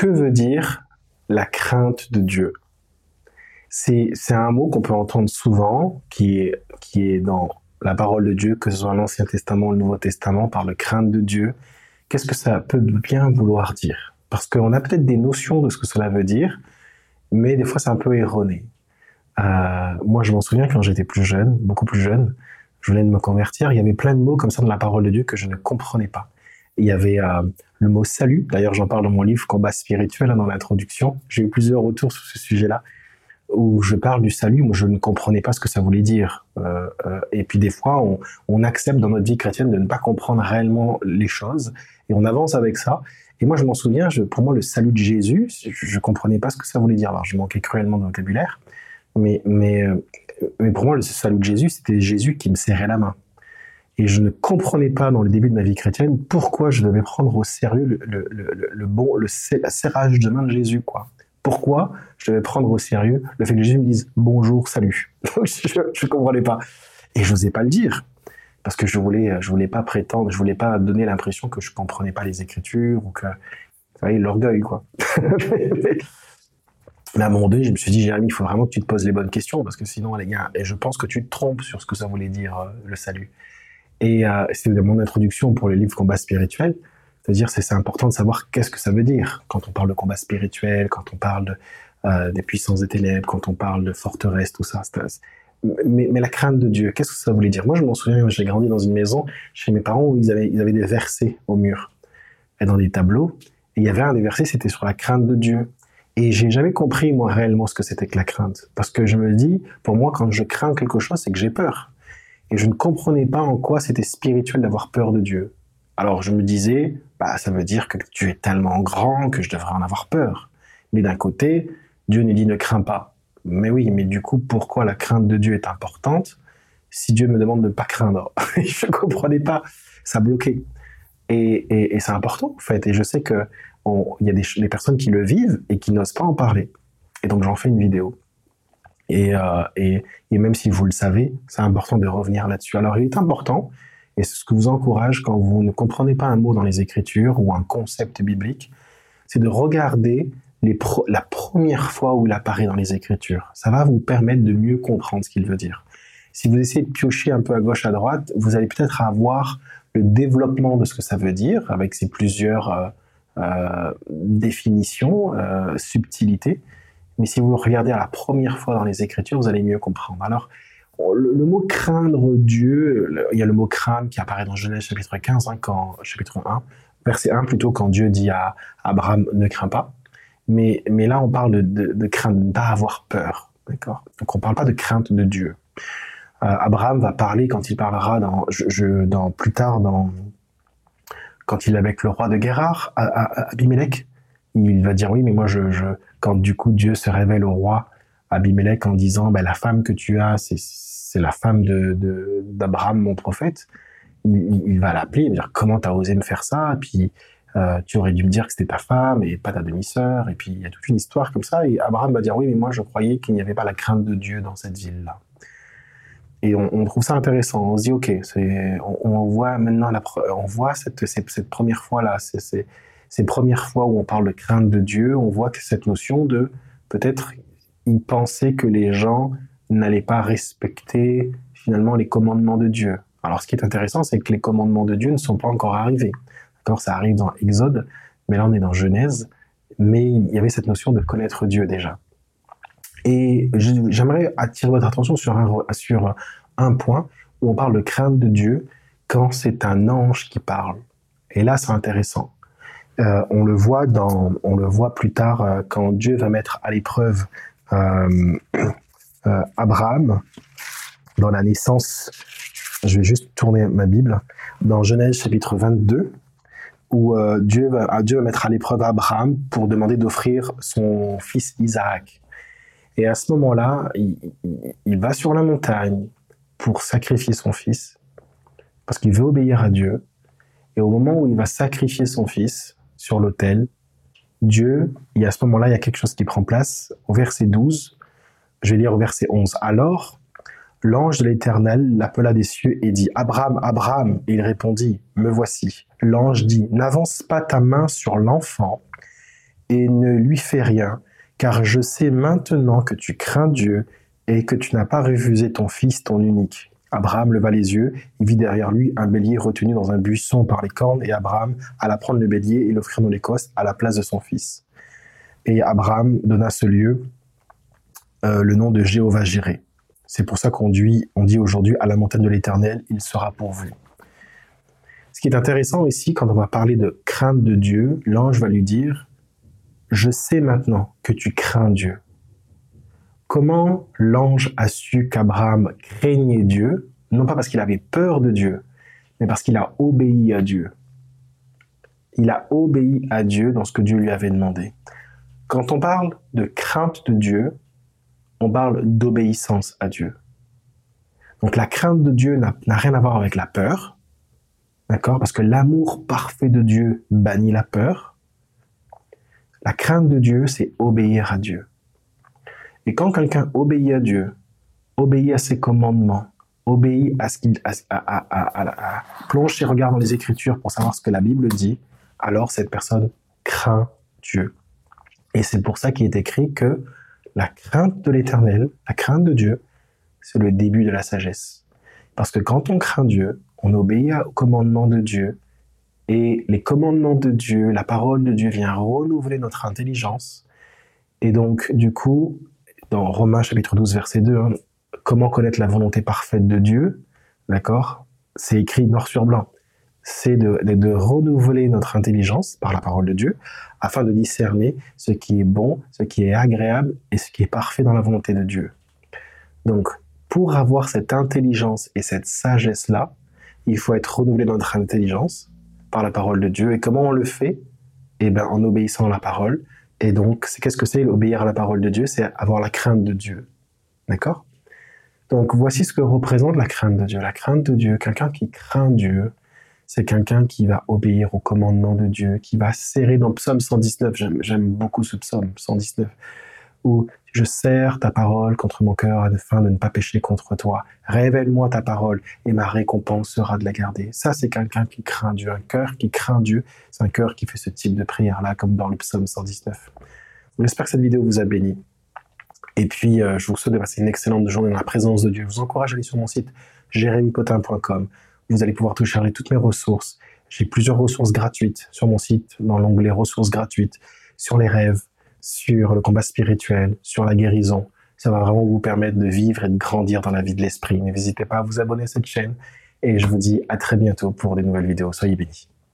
que veut dire la crainte de Dieu? C'est un mot qu'on peut entendre souvent, qui est, qui est dans la parole de Dieu, que ce soit l'Ancien Testament ou le Nouveau Testament, par le crainte de Dieu. Qu'est-ce que ça peut bien vouloir dire? Parce qu'on a peut-être des notions de ce que cela veut dire, mais des fois c'est un peu erroné. Euh, moi, je m'en souviens quand j'étais plus jeune, beaucoup plus jeune, je venais de me convertir, il y avait plein de mots comme ça dans la parole de Dieu que je ne comprenais pas. Il y avait euh, le mot salut, d'ailleurs j'en parle dans mon livre Combat spirituel, hein, dans l'introduction. J'ai eu plusieurs retours sur ce sujet-là, où je parle du salut, moi je ne comprenais pas ce que ça voulait dire. Euh, euh, et puis des fois, on, accepte dans notre vie chrétienne de ne pas comprendre réellement les choses, et on avance avec ça. Et moi je m'en souviens, pour moi le salut de Jésus, je ne comprenais pas ce que ça voulait dire. Alors je manquais cruellement de vocabulaire, mais, mais, mais pour moi le salut de Jésus, c'était Jésus qui me serrait la main. Et je ne comprenais pas dans le début de ma vie chrétienne pourquoi je devais prendre au sérieux le, bon, le serrage de main de Jésus, quoi. Pourquoi je devais prendre au sérieux le fait que Jésus me dise bonjour, salut. je ne comprenais pas. Et je n'osais pas le dire. Parce que je voulais, je voulais pas prétendre, je voulais pas donner l'impression que je comprenais pas les Écritures ou que, vous voyez, l'orgueil, quoi. Mais à un moment donné, je me suis dit, Jérémy, il faut vraiment que tu te poses les bonnes questions parce que sinon, les gars, je pense que tu te trompes sur ce que ça voulait dire, euh, le salut. Et euh, c'était mon introduction pour le livre Combat spirituel. C'est-à-dire, c'est important de savoir qu'est-ce que ça veut dire quand on parle de combat spirituel, quand on parle euh, des puissances des ténèbres, quand on parle de forteresse, tout ça. Mais, la crainte de Dieu, qu'est-ce que ça voulait dire? Moi, je m'en souviens, j'ai grandi dans une maison chez mes parents où ils avaient, ils avaient des versets au mur, et dans des tableaux. Et il y avait un des versets, c'était sur la crainte de Dieu. Et j'ai jamais compris, moi, réellement ce que c'était que la crainte. Parce que je me dis, pour moi, quand je crains quelque chose, c'est que j'ai peur. Et je ne comprenais pas en quoi c'était spirituel d'avoir peur de Dieu. Alors je me disais, bah, ça veut dire que Dieu est tellement grand que je devrais en avoir peur. Mais d'un côté, Dieu nous dit ne crains pas. Mais oui, mais du coup, pourquoi la crainte de Dieu est importante si Dieu me demande de ne pas craindre? Je ne comprenais pas, ça bloquait. Et, c'est important, en fait. Et je sais qu'il y a des personnes qui le vivent et qui n'osent pas en parler. Et donc j'en fais une vidéo. Et, euh, et, même si vous le savez, c'est important de revenir là-dessus. Alors il est important, et c'est ce que vous encourage quand vous ne comprenez pas un mot dans les Écritures ou un concept biblique, c'est de regarder la première fois où il apparaît dans les Écritures. Ça va vous permettre de mieux comprendre ce qu'il veut dire. Si vous essayez de piocher un peu à gauche, à droite, vous allez peut-être avoir le développement de ce que ça veut dire, avec ses plusieurs euh, euh, définitions, subtilités. Mais si vous regardez à la première fois dans les Écritures, vous allez mieux comprendre. Alors, le, mot craindre Dieu, il y a le mot craindre qui apparaît dans Genèse chapitre 15, hein, quand, chapitre 1, verset 1 plutôt, quand Dieu dit à Abraham ne crains pas. Mais, mais là, on parle de, de, de craindre, de ne pas avoir peur. D'accord? Donc, on ne parle pas de crainte de Dieu. Euh, Abraham va parler quand il parlera dans plus tard dans quand il est avec le roi de Guérard, Abimelech, il va dire oui, mais moi je, quand du coup Dieu se révèle au roi Abimelech en disant ben, la femme que tu as, c'est la femme d'Abraham, mon prophète, il, va l'appeler, il va dire comment t'as osé me faire ça, et puis euh, tu aurais dû me dire que c'était ta femme et pas ta demi-sœur, et puis il y a toute une histoire comme ça, et Abraham va dire oui, mais moi je croyais qu'il n'y avait pas la crainte de Dieu dans cette ville-là. Et on, trouve ça intéressant. On se dit ok, on, voit maintenant on voit cette, cette, cette première fois là, c'est ces premières fois où on parle de crainte de Dieu, on voit que cette notion de peut-être il pensait que les gens n'allaient pas respecter finalement les commandements de Dieu. Alors ce qui est intéressant, c'est que les commandements de Dieu ne sont pas encore arrivés. D'accord, ça arrive dans Exode, mais là on est dans Genèse, mais il y avait cette notion de connaître Dieu déjà. Et j'aimerais attirer votre attention sur un, sur un point où on parle de crainte de Dieu quand c'est un ange qui parle. Et là, c'est intéressant. Euh, on le voit dans, on le voit plus tard euh, quand Dieu va mettre à l'épreuve euh, Abraham dans la naissance. Je vais juste tourner ma Bible dans Genèse chapitre 22 où Dieu va, Dieu va mettre à l'épreuve Abraham pour demander d'offrir son fils Isaac. Et à ce moment-là, il, il, va sur la montagne pour sacrifier son fils parce qu'il veut obéir à Dieu. Et au moment où il va sacrifier son fils, sur l'autel, Dieu, et à ce moment-là, il y a quelque chose qui prend place. Au verset 12, je vais lire au verset 11. Alors, l'ange de l'Éternel l'appela des cieux et dit, Abraham, Abraham, et il répondit, Me voici. L'ange dit, N'avance pas ta main sur l'enfant et ne lui fais rien, car je sais maintenant que tu crains Dieu et que tu n'as pas refusé ton fils, ton unique. Abraham leva les yeux, il vit derrière lui un bélier retenu dans un buisson par les cornes, et Abraham alla prendre le bélier et l'offrir dans l'Écosse à la place de son fils. Et Abraham donna ce lieu euh, le nom de Jéhovah Jiré. C'est pour ça qu'on dit, on dit aujourd'hui à la montagne de l'Éternel, il sera pour vous. Ce qui est intéressant ici, quand on va parler de crainte de Dieu, l'ange va lui dire, je sais maintenant que tu crains Dieu. Comment l'ange a su qu'Abraham craignait Dieu, non pas parce qu'il avait peur de Dieu, mais parce qu'il a obéi à Dieu. Il a obéi à Dieu dans ce que Dieu lui avait demandé. Quand on parle de crainte de Dieu, on parle d'obéissance à Dieu. Donc la crainte de Dieu n'a rien à voir avec la peur, d'accord? Parce que l'amour parfait de Dieu bannit la peur. La crainte de Dieu, c'est obéir à Dieu. Et quand quelqu'un obéit à Dieu, obéit à ses commandements, obéit à ce qu'il à, à, plonge ses regards dans les Écritures pour savoir ce que la Bible dit, alors cette personne craint Dieu. Et c'est pour ça qu'il est écrit que la crainte de l'Éternel, la crainte de Dieu, c'est le début de la sagesse. Parce que quand on craint Dieu, on obéit aux commandements de Dieu, et les commandements de Dieu, la parole de Dieu vient renouveler notre intelligence. Et donc, du coup, dans Romains chapitre 12, verset 2, hein, comment connaître la volonté parfaite de Dieu, d'accord? C'est écrit noir sur blanc. C'est de, de, renouveler notre intelligence par la parole de Dieu afin de discerner ce qui est bon, ce qui est agréable et ce qui est parfait dans la volonté de Dieu. Donc, pour avoir cette intelligence et cette sagesse-là, il faut être renouvelé dans notre intelligence par la parole de Dieu. Et comment on le fait? Eh bien, en obéissant à la parole, et donc, qu'est-ce que c'est obéir à la parole de Dieu? C'est avoir la crainte de Dieu. D'accord? Donc, voici ce que représente la crainte de Dieu. La crainte de Dieu, quelqu'un qui craint Dieu, c'est quelqu'un qui va obéir au commandement de Dieu, qui va serrer dans Psaume 119. J'aime beaucoup ce psaume 119 où je serre ta parole contre mon cœur afin de ne pas pécher contre toi. Révèle-moi ta parole et ma récompense sera de la garder. Ça, c'est quelqu'un qui craint Dieu. Un cœur qui craint Dieu, c'est un cœur qui fait ce type de prière-là, comme dans le psaume 119. J'espère que cette vidéo vous a béni. Et puis, euh, je vous souhaite de passer une excellente journée dans la présence de Dieu. Je vous encourage à aller sur mon site jérémypotin.com. Vous allez pouvoir toucher toutes mes ressources. J'ai plusieurs ressources gratuites sur mon site, dans l'onglet ressources gratuites, sur les rêves, sur le combat spirituel, sur la guérison. Ça va vraiment vous permettre de vivre et de grandir dans la vie de l'esprit. N'hésitez pas à vous abonner à cette chaîne et je vous dis à très bientôt pour des nouvelles vidéos. Soyez bénis.